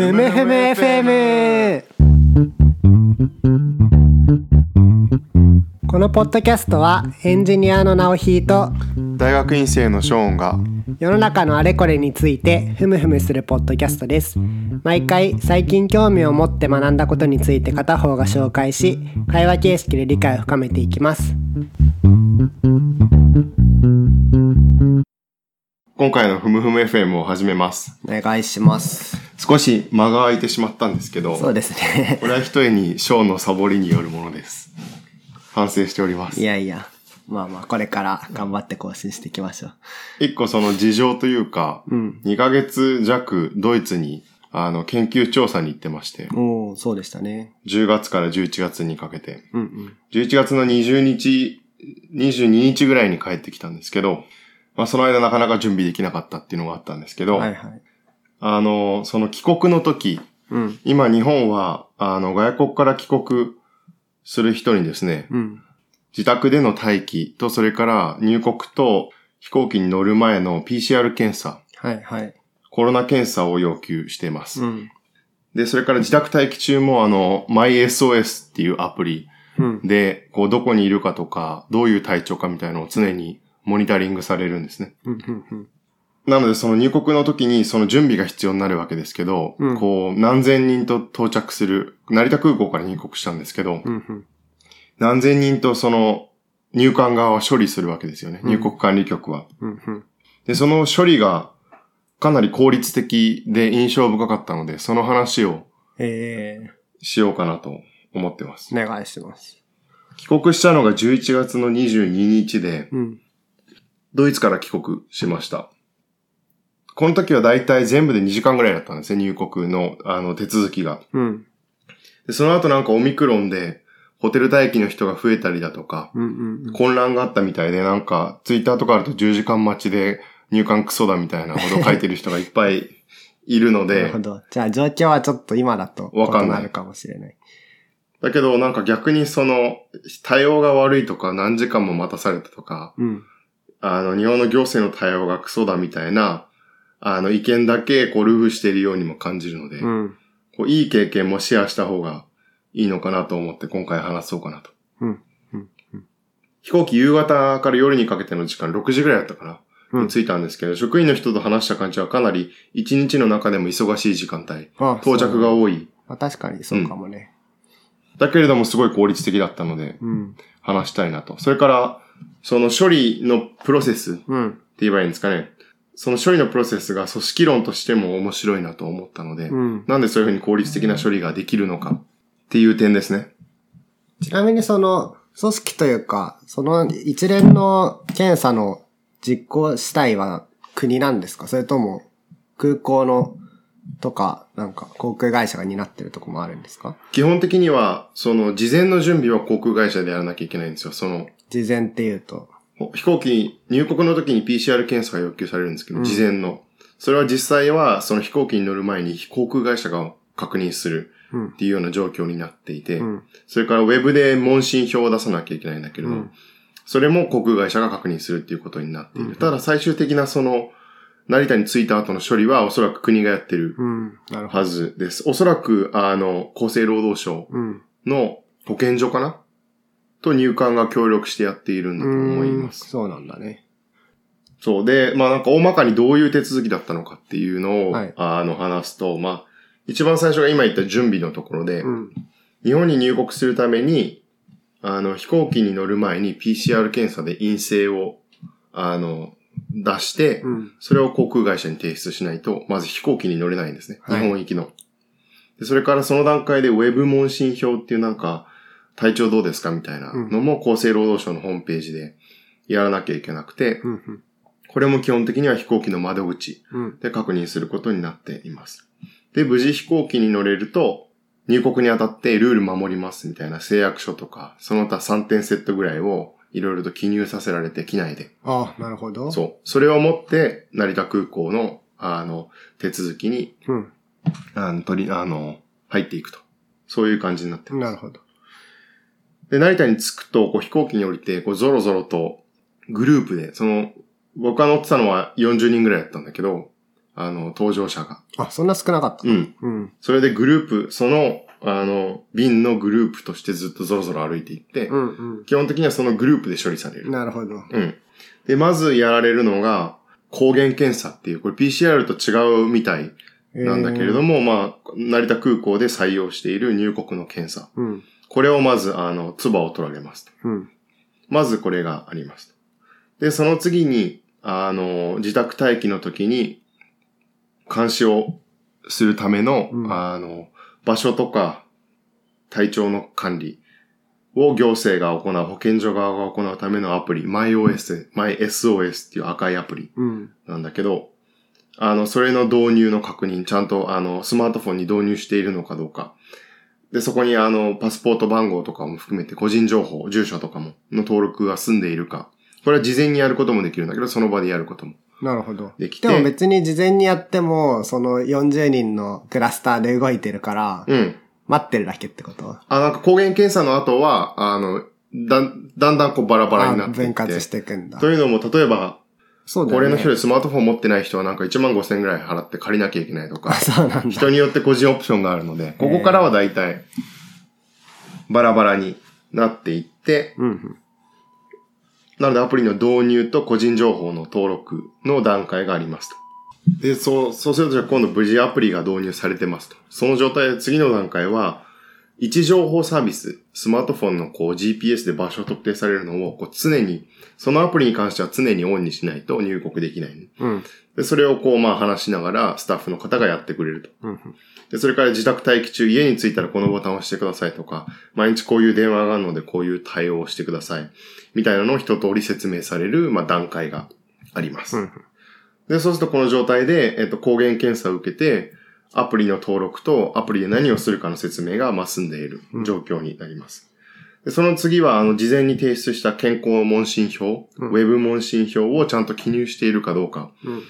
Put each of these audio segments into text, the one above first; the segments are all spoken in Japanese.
ふむふむ FM! このポッドキャストはエンジニアの直ひと大学院生のショーンが世の中のあれこれについてふむふむするポッドキャストです毎回最近興味を持って学んだことについて片方が紹介し会話形式で理解を深めていきます今回のふむふむ FM を始めます。お願いします。少し間が空いてしまったんですけどそうですね。これはひとえにショーンのサボりによるものです。反省しております。いやいや。まあまあこれから頑張って更新していきましょう。一個その事情というか、うん。2ヶ月弱ドイツにあの研究調査に行ってましておおそうでしたね。10月から11月にかけて。うんうん。11月の20日22日ぐらいに帰ってきたんですけど、まあその間なかなか準備できなかったっていうのがあったんですけど、はいはい。あの、その帰国の時、うん。今日本は、あの、外国から帰国する人にですね、うん。自宅での待機と、それから入国と飛行機に乗る前の PCR 検査、はいはい。コロナ検査を要求しています。うん。で、それから自宅待機中も、あの、MySOS っていうアプリうん。で、こう、どこにいるかとか、どういう体調かみたいなのを常にモニタリングされるんですね。なので、その入国の時にその準備が必要になるわけですけど、うんこう、何千人と到着する、成田空港から入国したんですけど、うんうん何千人とその入管側は処理するわけですよね。うん入国管理局は。うんうんで、その処理がかなり効率的で印象深かったので、その話をえしようかなと思ってます。ー、お願いします帰国したのが11月の22日で、うんドイツから帰国しました。この時はだいたい全部で2時間ぐらいだったんですね、入国のあの手続きが。うんで、その後なんかオミクロンで、ホテル待機の人が増えたりだとか、うんうんうん混乱があったみたいで、なんか、ツイッターとかあると10時間待ちで入管クソだみたいなことを書いてる人がいっぱい いるのなるでほ、ど。じゃあ状況はちょっと今だとわかんないるかもしれない。だけどなんか逆にその、対応が悪いとか何時間も待たされたとか、うん。あの、日本の行政の対応がクソだみたいな、あの、意見だけこう、ルフしているようにも感じるので、うん。こういい経験もシェアした方がいいのかなと思って今回話そうかなと。うん。うん。うん飛行機夕方から夜にかけての時間6時ぐらいだったかな。着いたんですけど、職員の人と話した感じはかなり一日の中でも忙しい時間帯。あ到着がい。多い。まあ確かにそうかもね。だけれどもすごい効率的だったのでうん。話したいなと。それから、その処理のプロセスってうん。言えばいいんですかね。その処理のプロセスが組織論としても面白いなと思ったので、うん。なんでそういうふうに効率的な処理ができるのかっていう点ですね。ちなみにその、組織というか、その一連の検査の実行主体は国なんですか？それとも空港のとか、なんか航空会社が担ってるとこもあるんですか？基本的には、その事前の準備は航空会社でやらなきゃいけないんですよ。その事前っていうと。飛行機、入国の時に PCR 検査が要求されるんですけど、うん事前の。それは実際は、その飛行機に乗る前に航空会社が確認するうんっ。ていうような状況になっていて、うん。それからウェブで問診票を出さなきゃいけないんだけれど、うんそれも航空会社が確認するっていうことになっている。うんただ最終的なその、成田に着いた後の処理はおそらく国がやってる。はずです。おそらく、あの、厚生労働省うん。の保健所かなと入管が協力してやっているんだと思います。そうなんだね。そう。で、まあなんか大まかにどういう手続きだったのかっていうのを、はいあの話すと、まあ、一番最初が今言った準備のところで、うん。日本に入国するために、あの、飛行機に乗る前に PCR 検査で陰性を、あの、出して、うん。それを航空会社に提出しないと、まず飛行機に乗れないんですね。はい日本行きの。でそれからその段階でウェブ問診票っていうなんか、体調どうですか？みたいなのも厚生労働省のホームページでやらなきゃいけなくて、うん。これも基本的には飛行機の窓口うん。で確認することになっています。で、無事飛行機に乗れると、入国にあたってルール守りますみたいな誓約書とか、その他3点セットぐらいをいろいろと記入させられて機内で。ああ、なるほど。そう。それをもって、成田空港の、あの、手続きに、う。うん。あの、取り、あの、入っていくと。そういう感じになってます。なるほど。で、成田に着くと、こう飛行機に降りて、こうゾロゾロとグループで、その、僕が乗ってたのは40人ぐらいだったんだけど、あの、搭乗者が。あ、そんな少なかった。うん。うん。それでグループ、その、あの、便のグループとしてずっとぞろぞろ歩いていって、うん基本的にはそのグループで処理されうん。る。なるほど。うん。で、まずやられるのが、抗原検査っていう、これ PCR と違うみたいなんだけれども、まあ、成田空港で採用している入国の検査。うん。これをまず、あの、唾を取られますと。うん。まずこれがありますと。で、その次に、あの、自宅待機の時に、監視をするための、うんあの、場所とか、体調の管理を行政が行う、保健所側が行うためのアプリ、MyOS、MySOS っていう赤いアプリうん。なんだけど、あの、それの導入の確認、ちゃんと、あの、スマートフォンに導入しているのかどうか。で、そこに、あの、パスポート番号とかも含めて、個人情報、住所とかも、の登録が済んでいるか。これは事前にやることもできるんだけど、その場でやることもなるほど。できて。でも別に事前にやっても、その40人のクラスターで動いてるから、うん。待ってるだけってこと？あ、なんか抗原検査の後は、あの、だん、だんだんこうバラバラになっていって。あ分割していくんだ。というのも、例えば、そうだよね。これの人でスマートフォン持ってない人はなんか1万5千円ぐらい払って借りなきゃいけないとあ、か。そうなんだ。人によって個人オプションがあるので、ここからはだいたいバラバラになっていって、うんうん。なのでアプリの導入と個人情報の登録の段階がありますと。で、そう、そうするとじゃあ今度無事アプリが導入されてますと。その状態で次の段階は、位置情報サービス、スマートフォンのこう GPS で場所を特定されるのをこう常に、そのアプリに関しては常にオンにしないと入国できない、ね。うん。で、それをこうまあ話しながらスタッフの方がやってくれると。うん。で、それから自宅待機中、家に着いたらこのボタンを押してくださいとか、毎日こういう電話があるのでこういう対応をしてください。みたいなのを一通り説明される、まあ、段階があります。うんで、そうするとこの状態で、えっと、抗原検査を受けて、アプリの登録とアプリで何をするかの説明が、まあ、済んでいる状況になります。でその次は、あの、事前に提出した健康問診票、うんウェブ問診票をちゃんと記入しているかどうか。うん。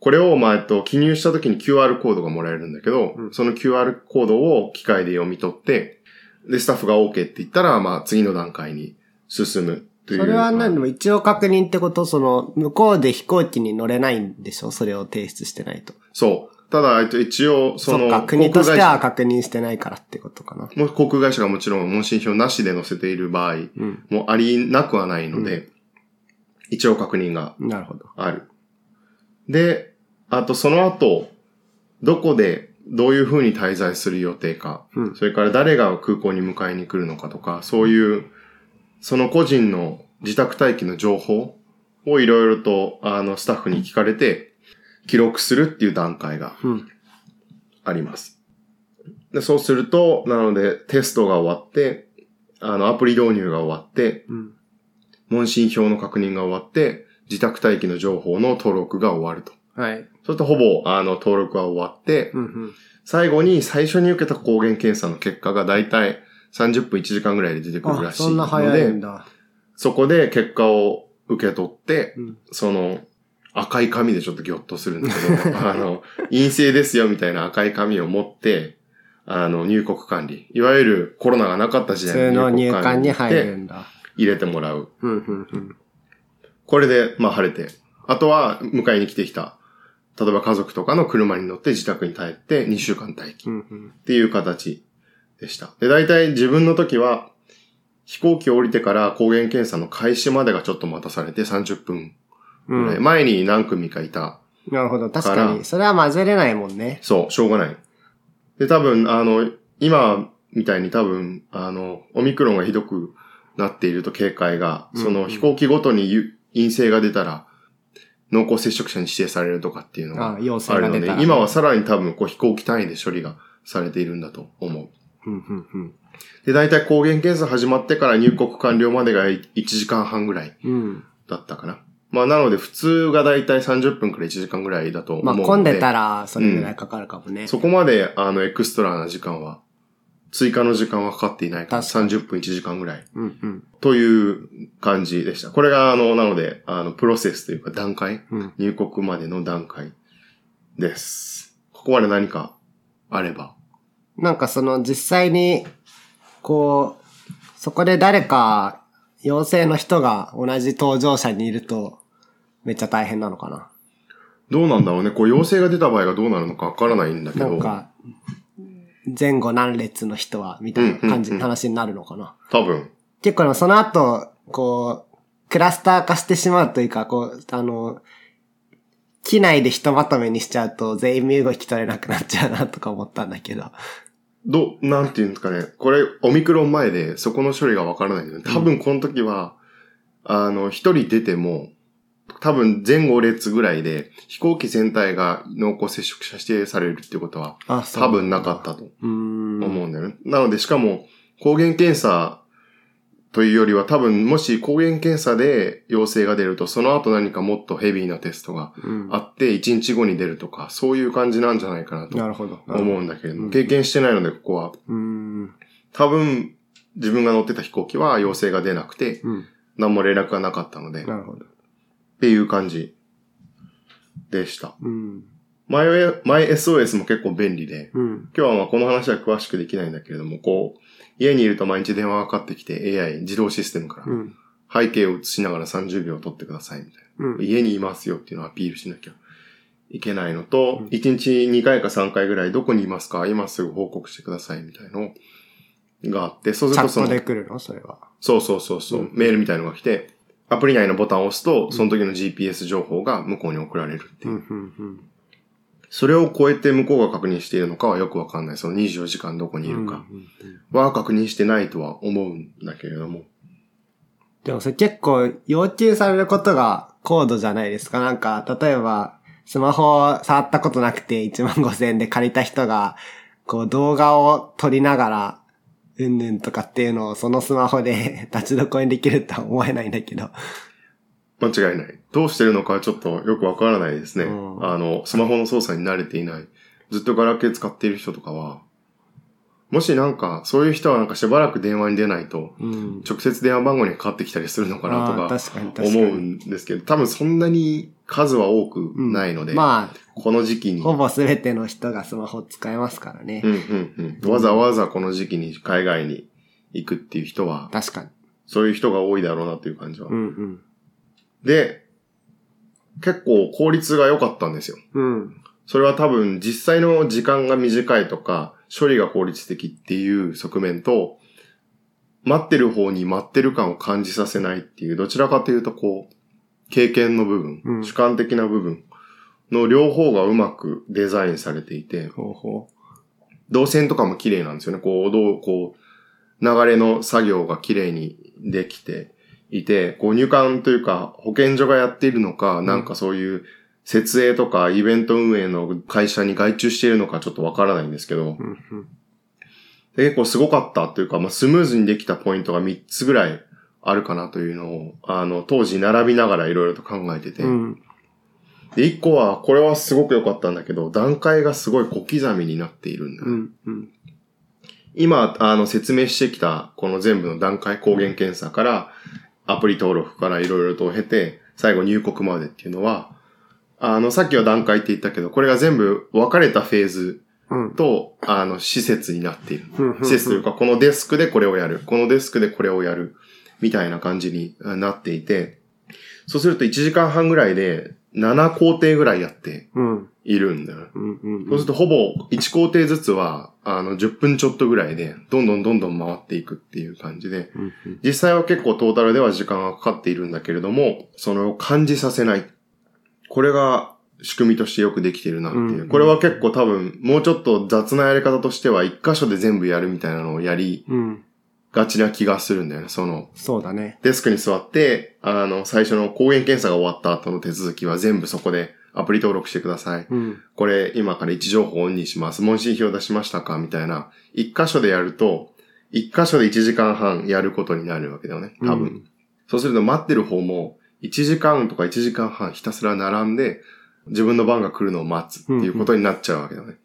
これを、まあ、えっと、記入した時に QR コードがもらえるんだけど、うんその QR コードを機械で読み取って、で、スタッフが OK って言ったら、まあ、次の段階に進むという。それは何でまあも一応確認ってことその、向こうで飛行機に乗れないんでしょ？それを提出してないと。そう。ただ、えっと、一応、その、そ国としては確認してないからってことかな。社もう航空会社がもちろん問診票なしで載せている場合うん。もありなくはないので、一応確認がなるほど。ある。で、あとその後、どこでどういう風に滞在する予定か、うんそれから誰が空港に迎えに来るのかとか、そういう、その個人の自宅待機の情報をいろいろと、あの、スタッフに聞かれて、記録するっていう段階がうん。あります。でそうすると、なので、テストが終わって、あの、アプリ導入が終わって、うん。問診票の確認が終わって、自宅待機の情報の登録が終わると。はい。そうするとほぼ、あの、登録が終わって、うんうん。最後に最初に受けた抗原検査の結果がだいたい30分1時間ぐらいで出てくるあ、らしいそんなの早いんで、だ。そこで結果を受け取って、うん。その、赤い紙でちょっとギョッとするんだけど、あの、陰性ですよみたいな赤い紙を持って、あの、入国管理。いわゆるコロナがなかった時普代通の入国管管に入るんだ。入れてもらう。これで、まあ晴れて。あとは、迎えに来てきた。例えば家族とかの車に乗って自宅に帰って2週間待機。っていう形でした。で、大体自分の時は、飛行機を降りてから抗原検査の開始までがちょっと待たされて30分。うん。前に何組かいた。なるほど。確かに。それは混ぜれないもんね。そう、しょうがない。で、多分、あの、今みたいに多分、あの、オミクロンがひどくなっていると警戒が、そうんの飛行機ごとにゆ陰性が出たら、濃厚接触者に指定されるとかっていうのがあるので。今はさらに多分こう飛行機単位で処理がされているんだと思う。うん、うん、うん。で、大体抗原検査始まってから入国完了までが1時間半ぐらいうん。だったかな。まあなので普通が大体30分から1時間ぐらいだと思うまあ。混んでたら、それぐらいかかるかもね。そこまであのエクストラな時間は、追加の時間はかかっていないから、確かに30分1時間ぐらいうん、うん。という感じでした。これがあの、なので、あの、プロセスというか段階、うん。入国までの段階です。ここまで何かあれば。なんかその実際に、こう、そこで誰か陽性の人が同じ搭乗者にいると、めっちゃ大変なのかな。どうなんだろうね。こう、陽性が出た場合がどうなるのかわからないんだけど、なんか、前後何列の人は、みたいな感じのうんうんうん話になるのかな。多分。結構でもその後、こう、クラスター化してしまうというか、こう、あの、機内でひとまとめにしちゃうと全員身動き取れなくなっちゃうなとか思ったんだけど。どう、なんていうんですかね。これ、オミクロン前で、そこの処理がわからないんだよね。多分この時は、あの、一人出ても、多分前後列ぐらいで、飛行機全体が濃厚接触者指定されるってことは、多分なかったと。思うんだよね。なので、しかも、抗原検査というよりは、多分、もし抗原検査で陽性が出ると、その後何かもっとヘビーなテストがうんあって、1日後に出るとか、そういう感じなんじゃないかなと。思うんだけれども、うん経験してないので、ここは。多分、自分が乗ってた飛行機は陽性が出なくて、うん。何も連絡がなかったので、っ。ていう感じでした。うん。マイ SOS も結構便利で、うん。今日はまあこの話は詳しくできないんだけれども、こう、家にいると毎日電話がかかってきて AI 自動システムからうん。背景を映しながら30秒撮ってくださいみたいな。うん。家にいますよっていうのをアピールしなきゃいけないのと、うん1日2回か3回ぐらいどこにいますか今すぐ報告してくださいみたいのがあって、そうすチャるとそのットで来るの？それは。そうそうそうそう、うんメールみたいのが来て、アプリ内のボタンを押すと、その時の GPS 情報が向こうに送られるっていう。それを超えて向こうが確認しているのかはよくわかんない。その24時間どこにいるかは確認してないとは思うんだけれども。でもそれ結構要求されることが高度じゃないですか。なんか、例えば、スマホを触ったことなくて1万5千円で借りた人が、こう動画を撮りながら、うんぬんとかっていうのをそのスマホで 立ちどころにできるとは思えないんだけど。間違いない。どうしてるのかはちょっとよくわからないですね。うんあの、スマホの操作に慣れていない。ずっとガラケー使っている人とかは、もしなんか、そういう人はなんかしばらく電話に出ないと、うん。直接電話番号にかかってきたりするのかなとかあー確かに確かに。思うんですけど、多分そんなに数は多くないので、まこの時期に、あ、ほぼ全ての人がスマホ使えますからね。うんうんうん、わざわざこの時期に海外に行くっていう人は、確かに。そういう人が多いだろうなという感じは。うんうん。で、結構効率が良かったんですよ。うん。それは多分実際の時間が短いとか、処理が効率的っていう側面と、待ってる方に待ってる感を感じさせないっていう、どちらかというとこう、経験の部分、うん。主観的な部分の両方がうまくデザインされていて、ほうほ動線とかも綺麗なんですよね。こう、どう、こう、流れの作業が綺麗にできていて、こう入管というか保健所がやっているのか、なんかそういう設営とかイベント運営の会社に外注しているのかちょっとわからないんですけど結構すごかったというか、まあ、スムーズにできたポイントが3つぐらいあるかなというのを、あの、当時並びながらいろいろと考えてて、うん。で、1個は、これはすごく良かったんだけど、段階がすごい小刻みになっているんだうん。うん。今、あの、説明してきた、この全部の段階抗原検査から、アプリ登録からいろいろと経て、最後入国までっていうのは、あの、さっきは段階って言ったけど、これが全部分かれたフェーズうん。と、あの、施設になっている。施設というか、このデスクでこれをやる。このデスクでこれをやる。みたいな感じにあなっていて、そうすると1時間半ぐらいで、7工程ぐらいやってうん。いるんだよね。うん。うん。そうするとほぼ1工程ずつは、あの、10分ちょっとぐらいで、どんどんどんどん回っていくっていう感じで、うん。実際は結構トータルでは時間がかかっているんだけれども、それを感じさせない。これが仕組みとしてよくできているなっていう。うんこれは結構多分、もうちょっと雑なやり方としては、一箇所で全部やるみたいなのをやりうん。がちな気がするんだよね。その、そうだね。デスクに座って、あの、最初の抗原検査が終わった後の手続きは全部そこでアプリ登録してください。うん。これ今から位置情報をオンにします。問診票出しましたか？みたいな。一箇所でやると、一箇所で1時間半やることになるわけだよね。多分。うんそうすると待ってる方も、1時間とか1時間半ひたすら並んで、自分の番が来るのを待つっていうことになっちゃうわけだよね。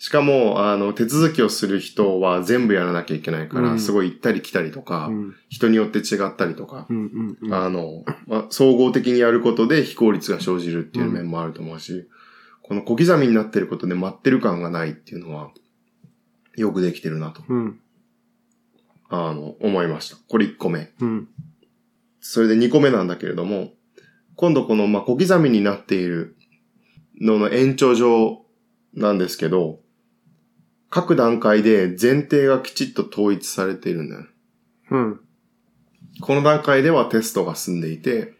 しかも、あの、手続きをする人は全部やらなきゃいけないから、うんすごい行ったり来たりとか、うん。人によって違ったりとか、うん。うん。あの、まあ、総合的にやることで非効率が生じるっていう面もあると思うし、この小刻みになってることで待ってる感がないっていうのは、よくできてるなと、うん。あの、思いました。これ1個目。うん。それで2個目なんだけれども、今度この、まあ、小刻みになっているのの延長上なんですけど、各段階で前提がきちっと統一されているんだよね。うん。この段階ではテストが済んでいて、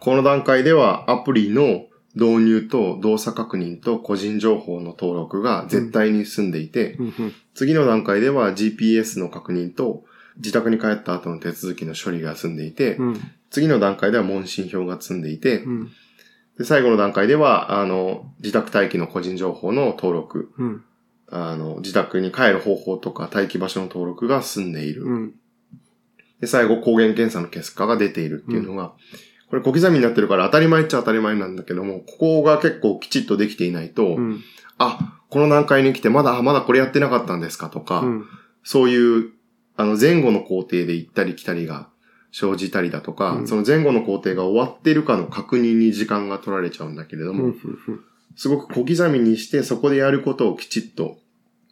この段階ではアプリの導入と動作確認と個人情報の登録が絶対に済んでいて、うん。次の段階では GPS の確認と自宅に帰った後の手続きの処理が済んでいて、うん。次の段階では問診票が積んでいて、うん。で最後の段階では、あの、自宅待機の個人情報の登録、うん。あの、自宅に帰る方法とか待機場所の登録が済んでいる。うん。で、最後、抗原検査の結果が出ているっていうのが、これ小刻みになってるから当たり前っちゃ当たり前なんだけども、ここが結構きちっとできていないと、うん。あ、この段階に来てまだ、あまだこれやってなかったんですかとか、うん。そういう、あの、前後の工程で行ったり来たりが生じたりだとか、うんその前後の工程が終わってるかの確認に時間が取られちゃうんだけれども、うん。すごく小刻みにして、そこでやることをきちっと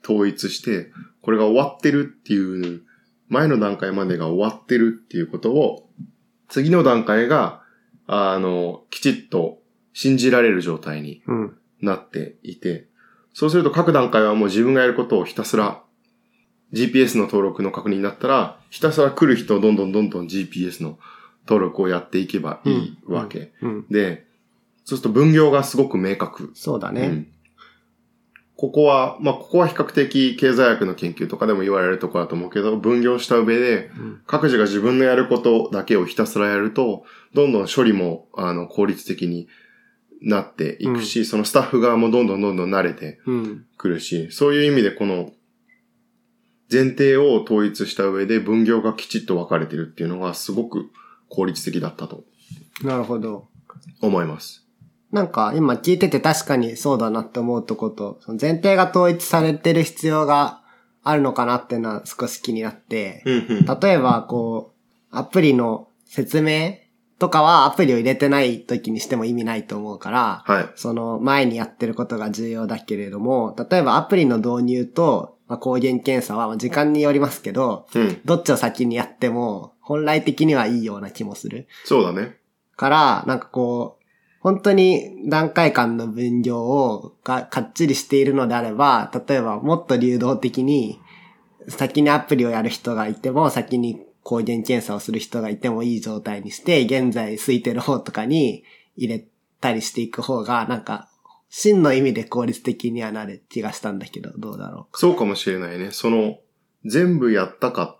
統一して、これが終わってるっていう、前の段階までが終わってるっていうことを、次の段階が、あの、きちっと信じられる状態にうん。なっていて、そうすると各段階はもう自分がやることをひたすら GPS の登録の確認だったら、ひたすら来る人をどんどんどんどん GPS の登録をやっていけばいいわけ。うん。で、そうすると分業がすごく明確。そうだね。うん。ここは、まあ、ここは比較的経済学の研究とかでも言われるところだと思うけど、分業した上で、ん各自が自分のやることだけをひたすらやると、どんどん処理も、あの、効率的になっていくし、そのスタッフ側もどんどんどんどん慣れてうん。くるし、そういう意味でこの、前提を統一した上で分業がきちっと分かれてるっていうのがすごく効率的だったとなるほど。思います。なんか今聞いてて確かにそうだなって思うとこと、その前提が統一されてる必要があるのかなっていうのは少し気になって、うんうん。例えばこう、アプリの説明とかはアプリを入れてない時にしても意味ないと思うから、はい。その前にやってることが重要だけれども、例えばアプリの導入と、まあ、抗原検査はまあ時間によりますけど、うん。どっちを先にやっても本来的にはいいような気もする。そうだね。から、なんかこう、本当に段階間の分業をがかっちりしているのであれば、例えばもっと流動的に、先にアプリをやる人がいても、先に抗原検査をする人がいてもいい状態にして、現在空いてる方とかに入れたりしていく方が、なんか、真の意味で効率的にはなる気がしたんだけど、どうだろうそうかもしれないね。その、全部やったか。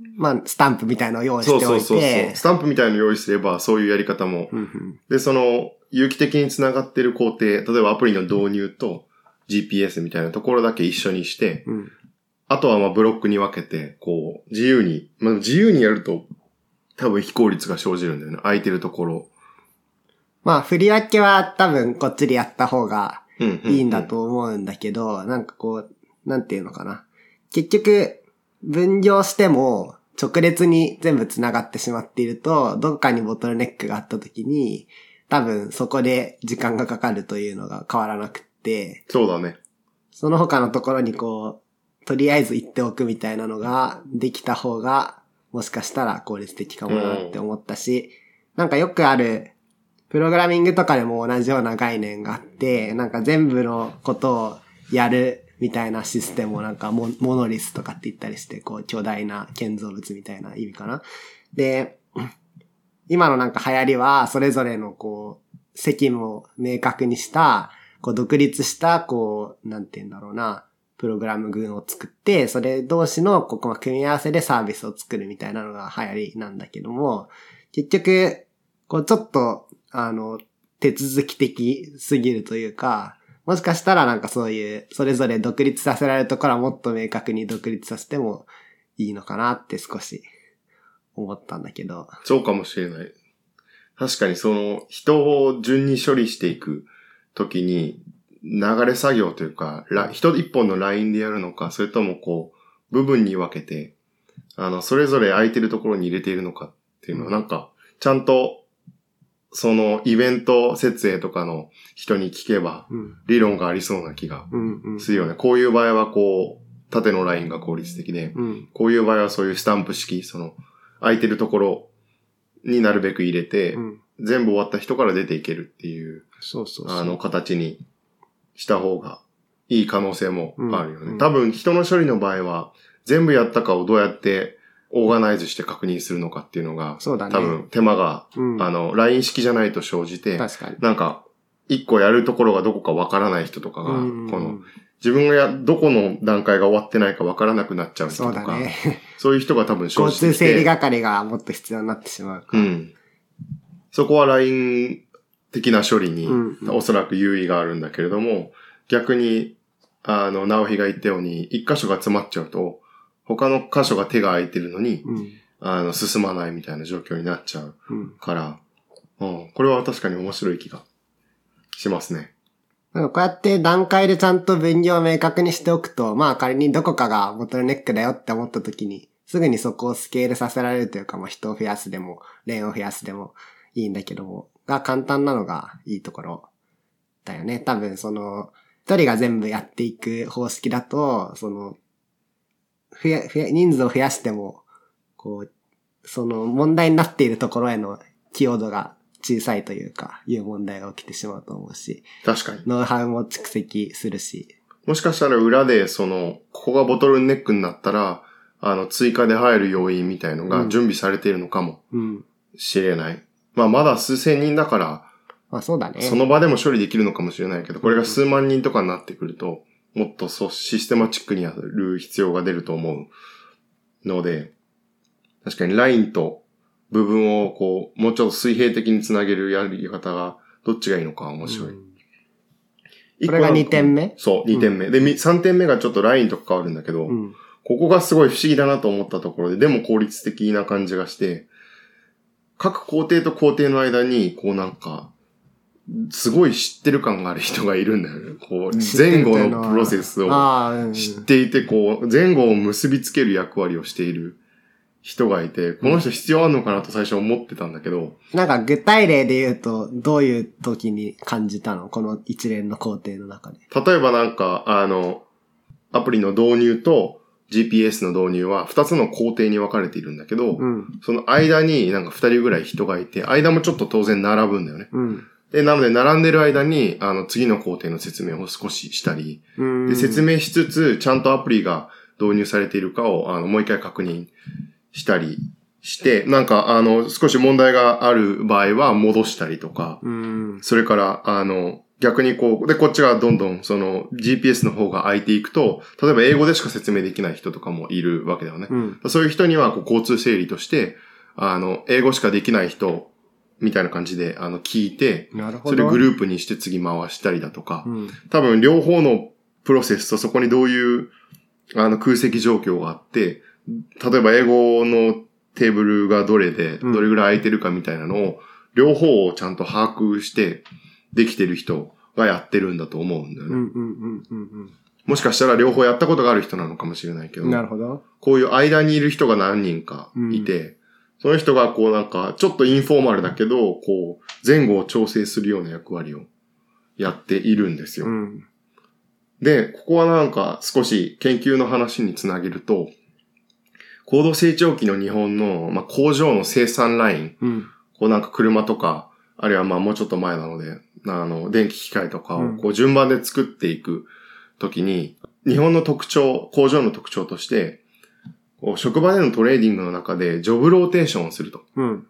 う。まあ、スタンプみたいのを用意しておいそうそうそう。てス、タンプみたいの用意すれば、そういうやり方も。うんうんで、その、有機的につながってる工程、例えばアプリの導入と GPS みたいなところだけ一緒にして、うんあとはまあブロックに分けて、こう、自由に、まあ自由にやると、多分非効率が生じるんだよね。空いてるところ。まあ、振り分けは多分こっちでやった方がいいんだ。と思うんだけど、なんかこう、なんていうのかな。結局、分業しても直列に全部繋がってしまっていると、どっかにボトルネックがあった時に、多分そこで時間がかかるというのが変わらなくって、そうだね。その他のところにこう、とりあえず言っておくみたいなのができた方が、もしかしたら効率的かもなって思ったし、なんかよくある、プログラミングとかでも同じような概念があって、なんか全部のことをやるみたいなシステムをなんかモモノリスとかって言ったりして、こう巨大な建造物みたいな意味かな。で、今のなんか流行りは、それぞれのこう、責務を明確にした、こう独立した、こう、なんて言うんだろうな、プログラム群を作って、それ同士のここの組み合わせでサービスを作るみたいなのが流行りなんだけども、結局、こうちょっと、あの、手続き的すぎるというか、もしかしたらなんかそういう、それぞれ独立させられるところはもっと明確に独立させてもいいのかなって少し思ったんだけど。そうかもしれない。確かにその、人を順に処理していくときに、流れ作業というか、人一本のラインでやるのか、それともこう、部分に分けて、あの、それぞれ空いてるところに入れているのかっていうのは、なんか、ちゃんと、その、イベント設営とかの人に聞けば、うん。理論がありそうな気がうんうん。するよね。こういう場合はこう、縦のラインが効率的で、うん。こういう場合はそういうスタンプ式、その、空いてるところになるべく入れて、うん。全部終わった人から出ていけるっていう、そうそう。あの、形にした方がいい可能性もあるよね。うん多分人の処理の場合は、全部やったかをどうやってオーガナイズして確認するのかっていうのが、そうだね。多分手間が、うん、あの、LINE 式じゃないと生じて、確かに。なんか、一個やるところがどこかわからない人とかが、うんこの、自分がや、どこの段階が終わってないかわからなくなっちゃう人そとか、うだね。そういう人が多分生交じてきて通整理係がもっと必要になってしまうから。うん。そこは LINE 的な処理にうんうんおそらく優位があるんだけれども、逆に、あの、直樹が言ったように、一箇所が詰まっちゃうと、他の箇所が手が空いてるのに、うん。あの、進まないみたいな状況になっちゃううん。から、うん、これは確かに面白い気がしますね。こうやって段階でちゃんと分業を明確にしておくと、まあ仮にどこかがボトルネックだよって思った時に、すぐにそこをスケールさせられるというか、まあ人を増やすでも、レーンを増やすでもいいんだけども、が簡単なのがいいところだよね。多分その、一人が全部やっていく方式だと、その、増や、増や、人数を増やしても、こう、その問題になっているところへの寄与度が小さいというか、いう問題が起きてしまうと思うし、確かに。ノウハウも蓄積するし。もしかしたら裏で、その、ここがボトルネックになったら、あの、追加で入る要因みたいのが準備されているのかもうん。しれない。まあ、まだ数千人だから、まあそうだね。その場でも処理できるのかもしれないけど、これが数万人とかになってくると、もっとそう、システマチックにやる必要が出ると思うので、確かにラインと部分をこう、もうちょっと水平的につなげるやり方が、どっちがいいのか面白い。うんこれが2点目？そう、2点目。で、み3点目がちょっとラインと関わるんだけど、うん。ここがすごい不思議だなと思ったところで、でも効率的な感じがして、各工程と工程の間に、こうなんか、すごい知ってる感がある人がいるんだよね。こう、前後のプロセスを。知っていて、こう、前後を結びつける役割をしている人がいて、この人必要あるのかなと最初思ってたんだけど、なんか具体例で言うと、どういう時に感じたの？この一連の工程の中で。例えばなんか、あの、アプリの導入と GPS の導入は2つの工程に分かれているんだけど、うん。その間になんか2人ぐらい人がいて、間もちょっと当然並ぶんだよね。うん。で、なので並んでる間に、あの、次の工程の説明を少ししたり、うん。で、説明しつつ、ちゃんとアプリが導入されているかを、あの、もう一回確認したりして、なんか、あの、少し問題がある場合は戻したりとか、うん。それから、あの、逆にこう、で、こっちがどんどん、その、GPS の方が空いていくと、例えば英語でしか説明できない人とかもいるわけだよね。うん。そういう人には、こう、交通整理として、あの、英語しかできない人、みたいな感じで、あの、聞いて、なるほど。それグループにして次回したりだとかう、ん。多分両方のプロセスとそこにどういう、あの、空席状況があって、例えば英語のテーブルがどれで、うんどれぐらい空いてるかみたいなのを、両方をちゃんと把握して、できてる人がやってるんだと思うんだよね。もしかしたら両方やったことがある人なのかもしれないけどうん。、なるほど。こういう間にいる人が何人かいて、その人がこうなんか、ちょっとインフォーマルだけど、こう、前後を調整するような役割をやっているんですよ。うん。で、ここはなんか少し研究の話につなげると、高度成長期の日本の、まあ、工場の生産ライン、うん。こうなんか車とか、あるいはまあもうちょっと前なので、あの、電気機械とかうんをこう順番で作っていくときに、日本の特徴、工場の特徴として、職場でのトレーディングの中でジョブローテーションをすると。うん。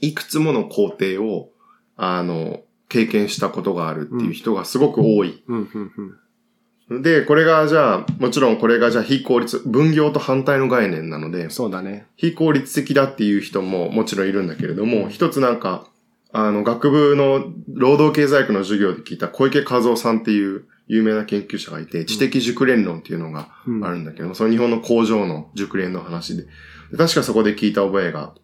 いくつもの工程を、あの、経験したことがあるっていう人がすごく多い。うん。うん。うん。で、これがじゃあ、もちろんこれがじゃあ非効率、分業と反対の概念なので、そうだね。非効率的だっていう人ももちろんいるんだけれども、一つなんか、あの、学部の労働経済学の授業で聞いた小池和夫さんっていう有名な研究者がいて、知的熟練論っていうのがうん。あるんだけども、その日本の工場の熟練の話で。で確かそこで聞いた覚えが、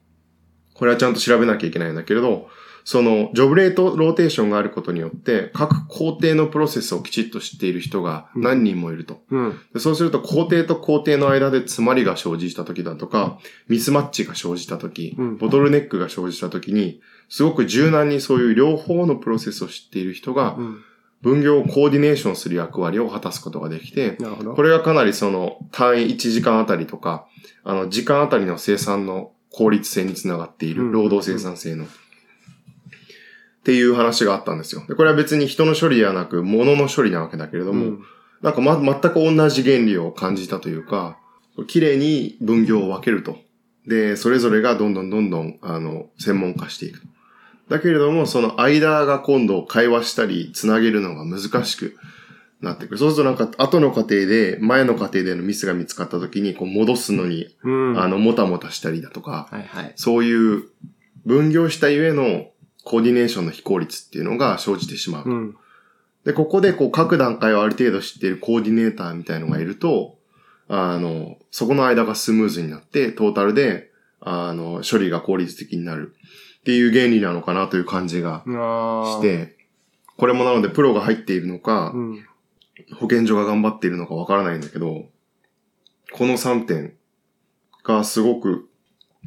これはちゃんと調べなきゃいけないんだけれど、その、ジョブレートローテーションがあることによって、各工程のプロセスをきちっと知っている人が何人もいると。うん。でそうすると工程と工程の間で詰まりが生じた時だとか、ミスマッチが生じた時、うんボトルネックが生じた時に、すごく柔軟にそういう両方のプロセスを知っている人が、うん。分業をコーディネーションする役割を果たすことができて。これがかなりその単位1時間あたりとか、あの時間あたりの生産の効率性につながっている、うん労働生産性の。っていう話があったんですよ。で、これは別に人の処理ではなく、物の処理なわけだけれども、うんなんかま、全く同じ原理を感じたというか、綺麗に分業を分けると。で、それぞれがどんどんどんどん、あの、専門化していくと。だけれども、その間が今度会話したり、つなげるのが難しくなってくる。そうするとなんか、後の過程で、前の過程でのミスが見つかった時に、こう戻すのに、うん。あの、もたもたしたりだとか、はいはい。そういう分業したゆえのコーディネーションの非効率っていうのが生じてしまう。うん。で、ここでこう各段階をある程度知っているコーディネーターみたいのがいると、あの、そこの間がスムーズになって、トータルで、あの、処理が効率的になるっていう原理なのかなという感じがし、て、これもなのでプロが入っているのかう、ん。保健所が頑張っているのかわからないんだけど、この3点がすごく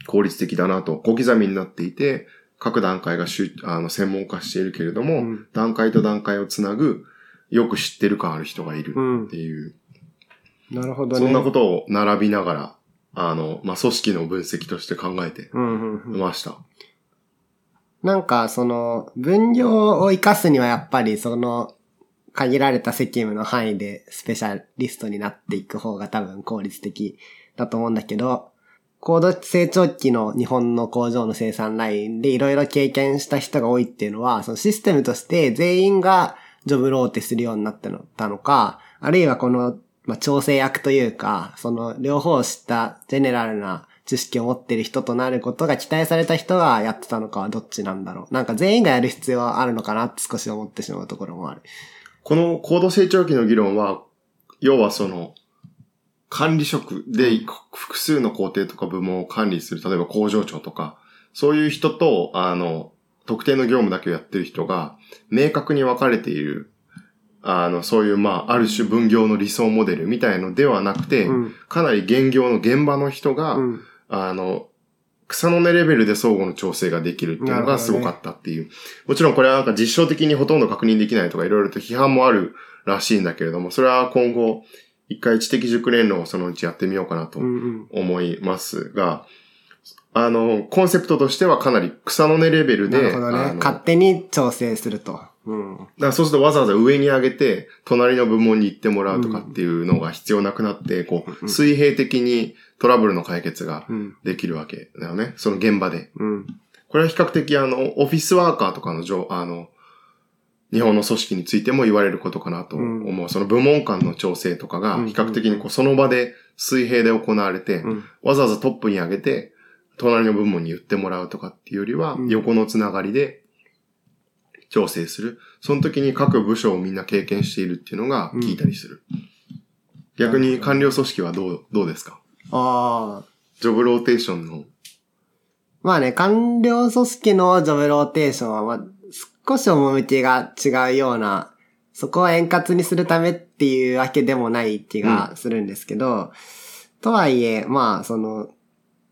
効率的だなと、小刻みになっていて、各段階がしゅあの専門化しているけれども、うん段階と段階をつなぐ、よく知ってる感ある人がいるうんっていう、なるほどね。そんなことを並びながら、あの、まあ、組織の分析として考えてうんうんうん。なんか、その、分業を活かすにはやっぱり、その、限られた責務の範囲でスペシャリストになっていく方が多分効率的だと思うんだけど、高度成長期の日本の工場の生産ラインでいろいろ経験した人が多いっていうのは、そのシステムとして全員がジョブローテするようになったのか、あるいはこの、まあ、調整役というか、その両方を知ったジェネラルな知識を持ってる人となることが期待された人がやってたのかはどっちなんだろう。なんか全員がやる必要はあるのかなって少し思ってしまうところもある。この高度成長期の議論は、要はその、管理職で複数の工程とか部門を管理する、例えば工場長とか、そういう人と、あの、特定の業務だけをやってる人が、明確に分かれている、あの、そういう、まあ、ある種分業の理想モデルみたいのではなくて、うん。かなり現業の現場の人が、うん。あの、草の根レベルで相互の調整ができるっていうのがすごかったっていう。もちろんこれはなんか実証的にほとんど確認できないとかいろいろと批判もあるらしいんだけれども、それは今後、一回知的熟練論をそのうちやってみようかなとうんうん。思いますが、あの、コンセプトとしてはかなり草の根レベルで、ね。勝手に調整すると。うん。だからそうするとわざわざ上に上げて、隣の部門に行ってもらうとかっていうのが必要なくなって、こう、水平的にトラブルの解決がうん。できるわけだよね。その現場で。うん。これは比較的あの、オフィスワーカーとかの上、あの、日本の組織についても言われることかなと思う。その部門間の調整とかがうん比較的にこうその場で水平で行われて、うん。わざわざトップに上げて、隣の部門に言ってもらうとかっていうよりはう、ん横のつながりで調整する。その時に各部署をみんな経験しているっていうのが聞いたりする。逆に官僚組織はどう、どうですか？ああ。ジョブローテーションの、まあね、官僚組織のジョブローテーションは、まあ、少し趣が違うような、そこを円滑にするためっていうわけでもない気がするんですけど、とはいえ、まあ、その、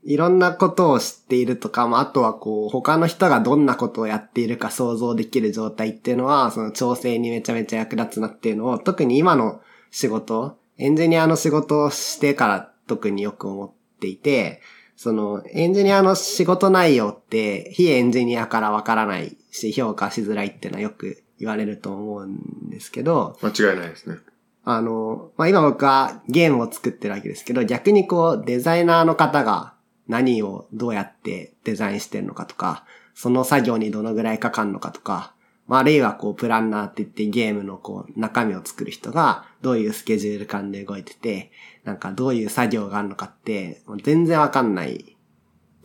いろんなことを知っているとか、まあ、あとはこう、他の人がどんなことをやっているか想像できる状態っていうのは、その調整にめちゃめちゃ役立つなっていうのを、特に今の仕事、エンジニアの仕事をしてから特によく思っていて、その、エンジニアの仕事内容って、非エンジニアからわからないし、評価しづらいっていうのはよく言われると思うんですけど、間違いないですね。あの、まあ、今僕はゲームを作ってるわけですけど、逆にこう、デザイナーの方が何をどうやってデザインしてるのかとか、その作業にどのぐらいかかるのかとか、まあ、あるいはこう、プランナーって言ってゲームのこう、中身を作る人がどういうスケジュール感で動いてて、なんかどういう作業があるのかって、全然わかんない。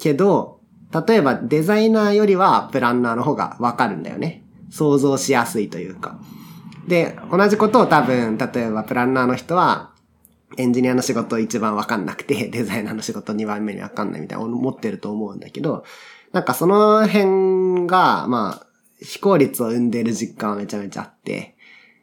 けど、例えばデザイナーよりはプランナーの方がわかるんだよね。想像しやすいというか。で、同じことを多分、例えばプランナーの人は、エンジニアの仕事一番わかんなくて、デザイナーの仕事二番目にわかんないみたいな思ってると思うんだけど、なんかその辺が、まあ、非効率を生んでる実感はめちゃめちゃあって、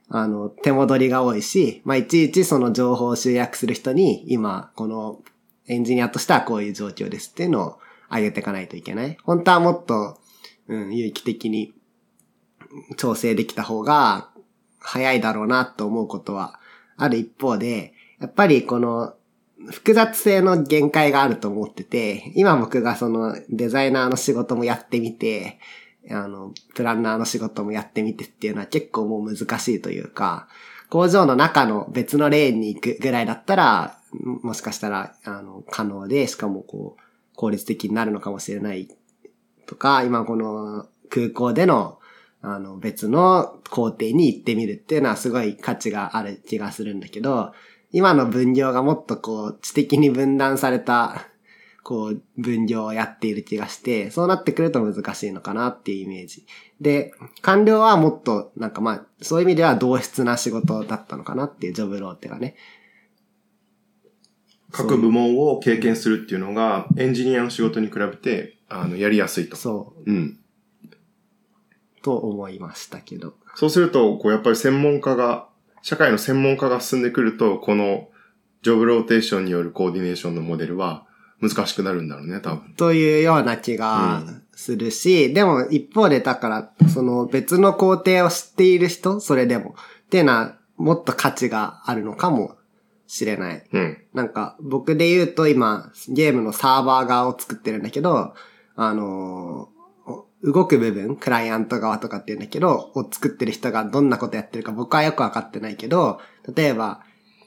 あの、手戻りが多いし、まあ、いちいちその情報を集約する人に、今、このエンジニアとしてはこういう状況ですっていうのを上げていかないといけない。本当はもっと、うん、有機的に調整できた方が早いだろうなと思うことはある一方で、やっぱりこの複雑性の限界があると思ってて、今僕がそのデザイナーの仕事もやってみて、あの、プランナーの仕事もやってみてっていうのは結構もう難しいというか、工場の中の別のレーンに行くぐらいだったら、もしかしたら、あの、可能で、しかもこう、効率的になるのかもしれないとか、今この空港での、あの、別の工程に行ってみるっていうのはすごい価値がある気がするんだけど、今の分業がもっとこう、知的に分断された、こう、分業をやっている気がして、そうなってくると難しいのかなっていうイメージ。で、官僚はもっと、なんかまあ、そういう意味では同質な仕事だったのかなっていうジョブローテがね。各部門を経験するっていうのが、エンジニアの仕事に比べて、あの、やりやすいと。そう、うん。と思いましたけど。そうすると、こう、やっぱり専門家が、社会の専門家が進んでくると、この、ジョブローテーションによるコーディネーションのモデルは難しくなるんだろうね、多分。というような気がするし、でも一方でだから、その別の工程を知っている人、それでも、っていうのはもっと価値があるのかもしれない。うん。なんか、僕で言うと今、ゲームのサーバー側を作ってるんだけど、あのー動く部分、クライアント側とかって言うんだけど、を作ってる人がどんなことやってるか僕はよくわかってないけど、例えば、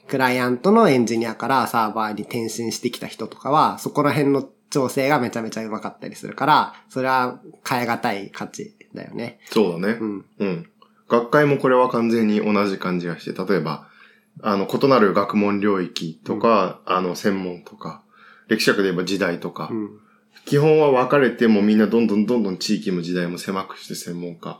クライアントのエンジニアからサーバーに転身してきた人とかは、そこら辺の調整がめちゃめちゃ上手かったりするから、それは変え難い価値だよね。そうだね。うん。うん。学会もこれは完全に同じ感じがして、例えば、あの、異なる学問領域とか、あの、専門とか、歴史学で言えば時代とか、うん。基本は分かれてもみんなどんどんどんどん地域も時代も狭くして専門家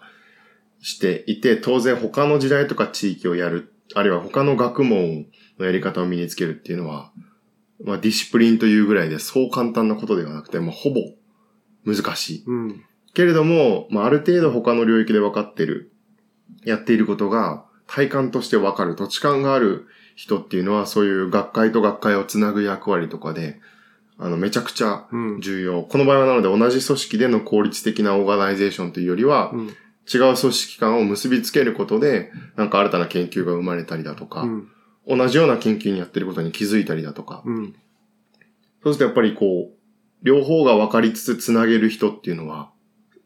していて、当然他の時代とか地域をやる、あるいは他の学問のやり方を身につけるっていうのは、まあディシプリンというぐらいでそう簡単なことではなくて、もうほぼ難しい。うん。けれども、まあある程度他の領域で分かってる、やっていることが体感として分かる、土地感がある人っていうのはそういう学会と学会をつなぐ役割とかで、あの、めちゃくちゃうん。重要。この場合はなので同じ組織での効率的なオーガナイゼーションというよりは、うん。違う組織間を結びつけることで、なんか新たな研究が生まれたりだとか、うん。同じような研究にやってることに気づいたりだとか、うん。そうするとやっぱりこう、両方が分かりつつつなげる人っていうのは、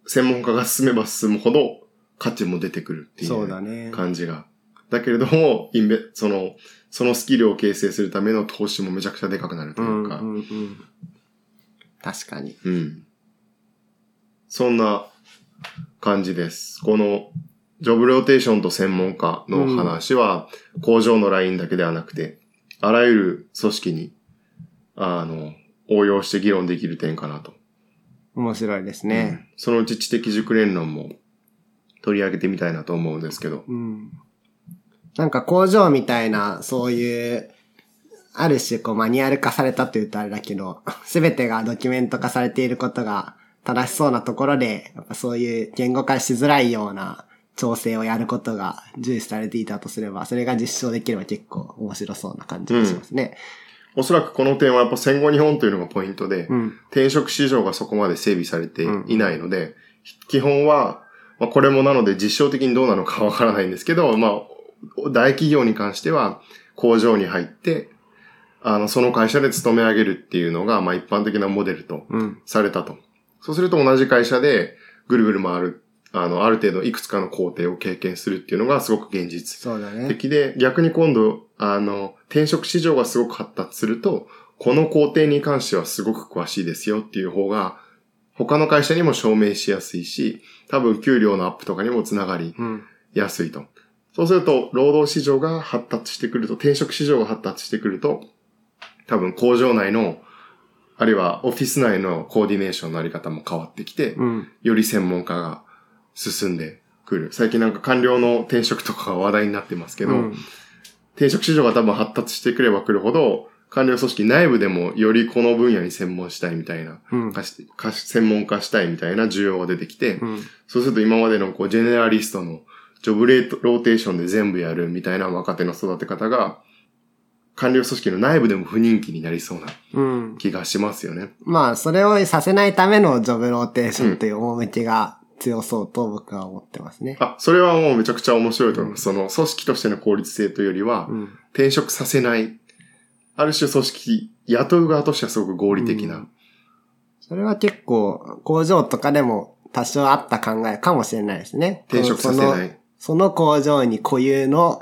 専門家が進めば進むほど価値も出てくるっていう。感じが。だけれども、インベ、その、そのスキルを形成するための投資もめちゃくちゃでかくなるとう、いうんか、うん、うん。確かに。うん。そんな感じです。この、ジョブローテーションと専門家の話は、工場のラインだけではなくて、あらゆる組織に、あの、応用して議論できる点かなと。面白いですね。うんそのうち知的熟練論も取り上げてみたいなと思うんですけど。うん。なんか工場みたいな、そういう、ある種こうマニュアル化されたと言うとあれだけど、すべてがドキュメント化されていることが正しそうなところで、やっぱそういう言語化しづらいような調整をやることが重視されていたとすれば、それが実証できれば結構面白そうな感じがしますね。おそらくこの点はやっぱ戦後日本というのがポイントで、うん。転職市場がそこまで整備されていないので、基本は、まあ、これもなので実証的にどうなのかわからないんですけど、まあ、大企業に関しては工場に入って、あの、その会社で勤め上げるっていうのが、まあ一般的なモデルとうん。されたと。そうすると同じ会社でぐるぐる回る、あの、ある程度いくつかの工程を経験するっていうのがすごく現実。的で、逆に今度、あの、転職市場がすごく発達すると、この工程に関してはすごく詳しいですよっていう方が、他の会社にも証明しやすいし、多分給料のアップとかにもつながりうん。やすいと。そうすると、労働市場が発達してくると、転職市場が発達してくると、多分工場内の、あるいはオフィス内のコーディネーションのあり方も変わってきて、うん。より専門家が進んでくる。最近なんか官僚の転職とかが話題になってますけど、うん転職市場が多分発達してくればくるほど、官僚組織内部でもよりこの分野に専門したいみたいな、うん。かしかし専門化したいみたいな需要が出てきて、うん。そうすると今までのこうジェネラリストのジョブレートローテーションで全部やるみたいな若手の育て方が、官僚組織の内部でも不人気になりそうなうん。気がしますよね。まあ、それをさせないためのジョブローテーションという趣が強そうと僕は思ってますね。あ、それはもうめちゃくちゃ面白いと思います。その組織としての効率性というよりは、うん。転職させない、ある種組織、雇う側としてはすごく合理的な。うんそれは結構、工場とかでも多少あった考えかもしれないですね。転職させないその工場に固有の、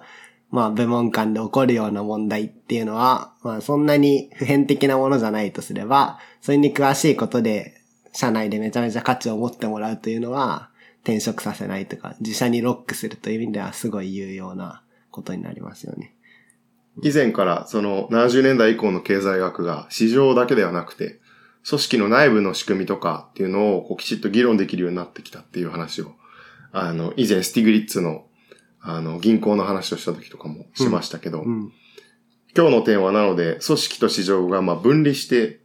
まあ、部門間で起こるような問題っていうのは、まあ、そんなに普遍的なものじゃないとすれば、それに詳しいことで、社内でめちゃめちゃ価値を持ってもらうというのは、転職させないとか、自社にロックするという意味ではすごい有用なことになりますよね。以前からその70年代以降の経済学が市場だけではなくて、組織の内部の仕組みとかっていうのをこうきちっと議論できるようになってきたっていう話を、あの、以前スティグリッツのあの、銀行の話をした時とかもしましたけど、うん。今日の点はなので、組織と市場がまあ分離して、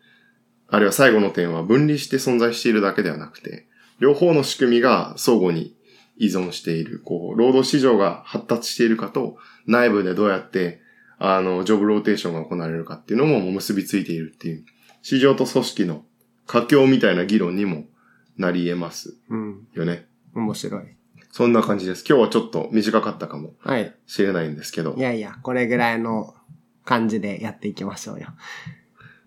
あるいは最後の点は分離して存在しているだけではなくて、両方の仕組みが相互に依存している、こう、労働市場が発達しているかと、内部でどうやって、あの、ジョブローテーションが行われるかっていうのも結びついているっていう、市場と組織の佳境みたいな議論にもなり得ますうん。よね。面白い。そんな感じです。今日はちょっと短かったかもはい。しれないんですけどい。やいや、これぐらいの感じでやっていきましょうよ。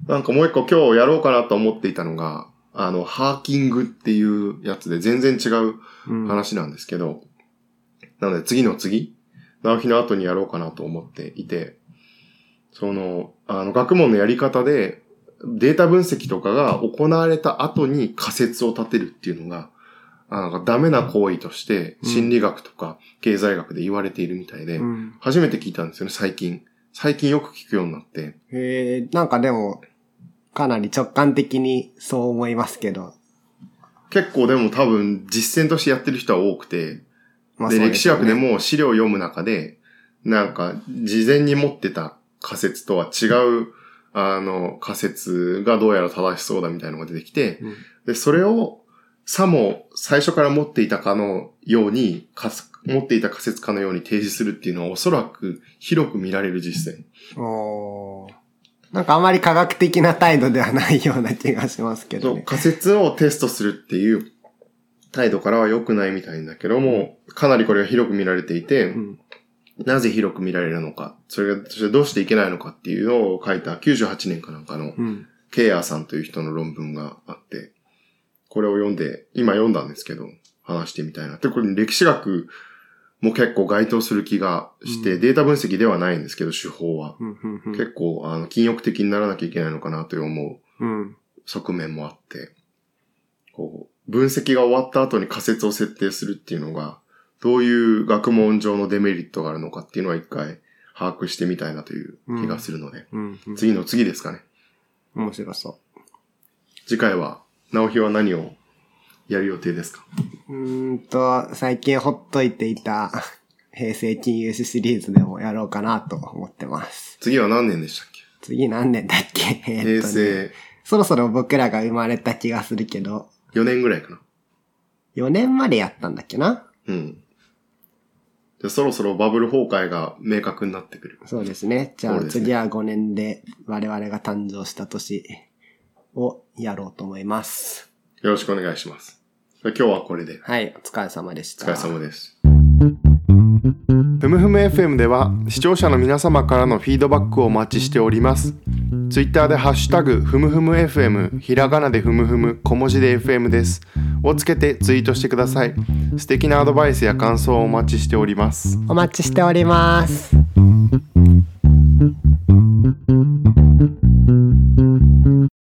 なんかもう一個今日やろうかなと思っていたのが、あの、ハーキングっていうやつで全然違ううん。話なんですけど、なので次の次、直日の後にやろうかなと思っていて、その、あの、学問のやり方でデータ分析とかが行われた後に仮説を立てるっていうのが、あなんかダメな行為としてうん心理学とか経済学で言われているみたいで、うん。初めて聞いたんですよね、最近。最近よく聞くようになって。えー、なんかでも、かなり直感的にそう思いますけど。結構でも多分実践としてやってる人は多くて、まあで、歴史学でも資料を読む中で、なんか、事前に持ってた仮説とは違う、あの、仮説がどうやら正しそうだみたいなのが出てきて、うんで、それを、さも最初から持っていたかのように、持っていた仮説かのように提示するっていうのはおそらく広く見られる実践。おーなんかあまり科学的な態度ではないような気がしますけどね。仮説をテストするっていう態度からは良くないみたいんだけども、かなりこれが広く見られていて、うん。なぜ広く見られるのか、それが、そしてどうしていけないのかっていうのを書いた98年かなんかのうん。ケイアーさんという人の論文があって、これを読んで、今読んだんですけど、話してみたいな。で、これ歴史学も結構該当する気がして、うんデータ分析ではないんですけど、手法は。うん。うん。うん結構、あの、禁欲的にならなきゃいけないのかなと思ううん。側面もあって、こう、分析が終わった後に仮説を設定するっていうのが、どういう学問上のデメリットがあるのかっていうのは一回把握してみたいなという気がするので、うん。うん。次の次ですかね。面白そ次回は、直日は何をやる予定ですか？う。んと、最近ほっといていた 平成金融史シリーズでもやろうかなと思ってます。次は何年でしたっ次何年だっけ？平ーっとね成そろそろ僕らが生まれた気がするけど、4年ぐらいかな。4年までやったんだっけな？うん。じゃあそろそろバブル崩壊が明確になってくる。そうですね。じゃあ次は5年で我々が誕生した年をやろうと思います。よろしくお願いします。今日はこれで。はい、お疲れ様でした。お疲れ様です。ふむふむ FM では視聴者の皆様からのフィードバックをお待ちしております。ツイッターでハッシュタグふむふむ FM ひらがなでふむふむ小文字で FM ですをつけてツイートしてください。素敵なアドバイスや感想をお待ちしております。お待ちしております。